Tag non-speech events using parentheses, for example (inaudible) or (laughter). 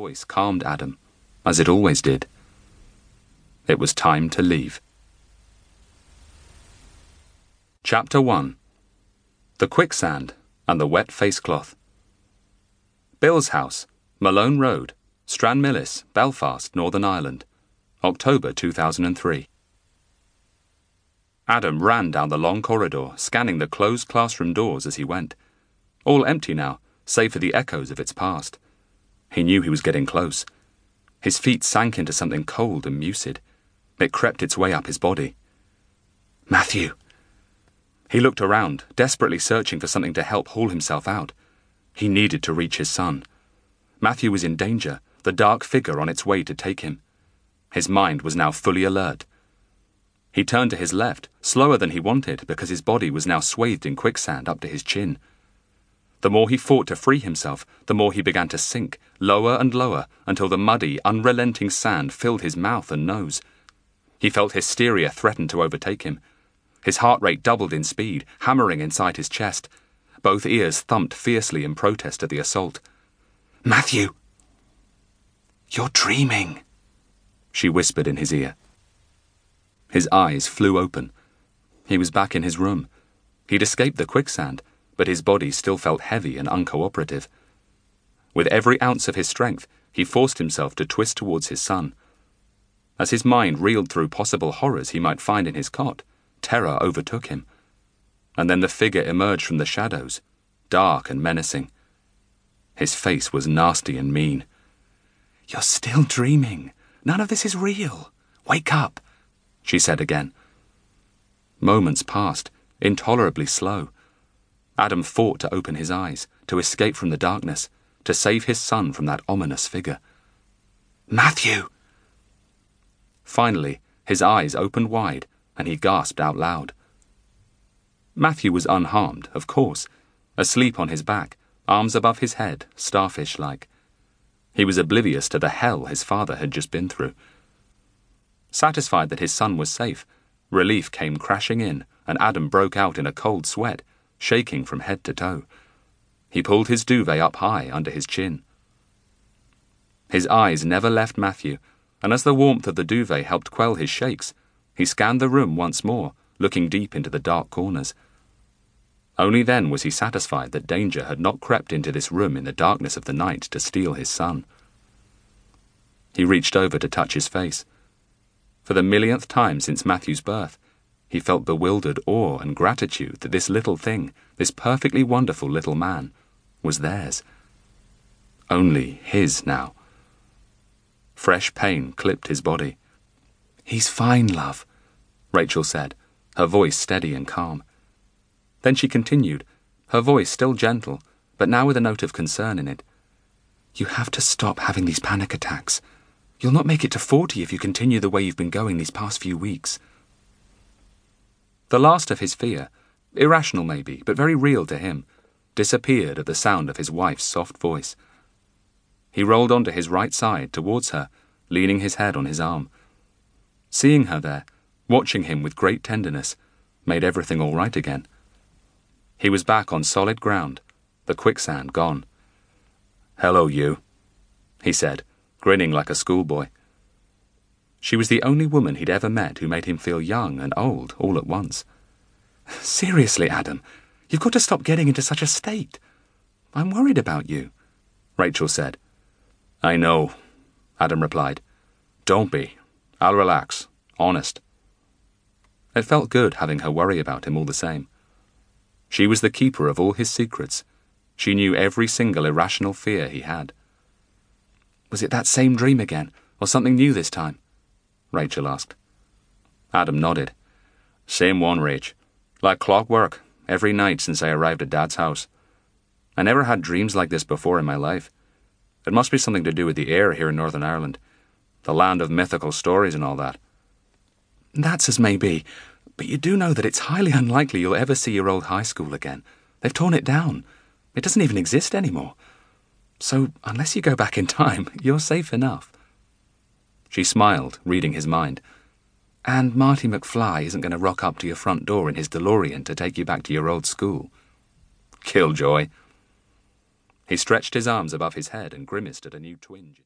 voice calmed Adam, as it always did. It was time to leave. Chapter 1 The Quicksand and the Wet Facecloth. Bill's house, Malone Road, Stranmillis, Belfast, Northern Ireland, October 2003. Adam ran down the long corridor, scanning the closed classroom doors as he went. All empty now, save for the echoes of its past. He knew he was getting close. His feet sank into something cold and mucid. It crept its way up his body. Matthew! He looked around, desperately searching for something to help haul himself out. He needed to reach his son. Matthew was in danger, the dark figure on its way to take him. His mind was now fully alert. He turned to his left, slower than he wanted because his body was now swathed in quicksand up to his chin. The more he fought to free himself, the more he began to sink, lower and lower, until the muddy, unrelenting sand filled his mouth and nose. He felt hysteria threaten to overtake him. His heart rate doubled in speed, hammering inside his chest. Both ears thumped fiercely in protest at the assault. Matthew! You're dreaming, she whispered in his ear. His eyes flew open. He was back in his room. He'd escaped the quicksand, but his body still felt heavy and uncooperative. With every ounce of his strength, he forced himself to twist towards his son. As his mind reeled through possible horrors he might find in his cot, terror overtook him. And then the figure emerged from the shadows, dark and menacing. His face was nasty and mean. You're still dreaming. None of this is real. Wake up she said again. Moments passed, intolerably slow. Adam fought to open his eyes, to escape from the darkness, to save his son from that ominous figure. Matthew! Finally, his eyes opened wide, and he gasped out loud. Matthew was unharmed, of course, asleep on his back, arms above his head, starfish like. He was oblivious to the hell his father had just been through. Satisfied that his son was safe, relief came crashing in, and Adam broke out in a cold sweat, shaking from head to toe. He pulled his duvet up high under his chin. His eyes never left Matthew, and as the warmth of the duvet helped quell his shakes, he scanned the room once more, looking deep into the dark corners. Only then was he satisfied that danger had not crept into this room in the darkness of the night to steal his son. He reached over to touch his face. For the millionth time since Matthew's birth, he felt bewildered awe and gratitude that this little thing, this perfectly wonderful little man, was theirs. Only his now. Fresh pain clipped his body. He's fine, love, Rachel said, her voice steady and calm. Then she continued, her voice still gentle, but now with a note of concern in it. You have to stop having these panic attacks. You'll not make it to 40 if you continue the way you've been going these past few weeks. The last of his fear, irrational maybe, but very real to him, disappeared at the sound of his wife's soft voice. He rolled onto his right side towards her, leaning his head on his arm. Seeing her there, watching him with great tenderness, made everything all right again. He was back on solid ground, the quicksand gone. Hello, you, he said, grinning like a schoolboy. She was the only woman he'd ever met who made him feel young and old all at once. Seriously, Adam, you've got to stop getting into such a state. I'm worried about you, Rachel said. I know, Adam replied. Don't be. I'll relax. Honest. It felt good having her worry about him all the same. She was the keeper of all his secrets. She knew every single irrational fear he had. Was it that same dream again, or something new this time? Rachel asked. Adam nodded. Same one, Rach. Like clockwork, every night since I arrived at Dad's house. I never had dreams like this before in my life. It must be something to do with the air here in Northern Ireland, the land of mythical stories and all that. That's as may be, but you do know that it's highly (laughs) unlikely you'll ever see your old high school again. They've torn it down. It doesn't even exist anymore. So, unless you go back in time, (laughs) you're safe enough. She smiled, reading his mind. And Marty McFly isn't going to rock up to your front door in his DeLorean to take you back to your old school. Killjoy. He stretched his arms above his head and grimaced at a new twinge.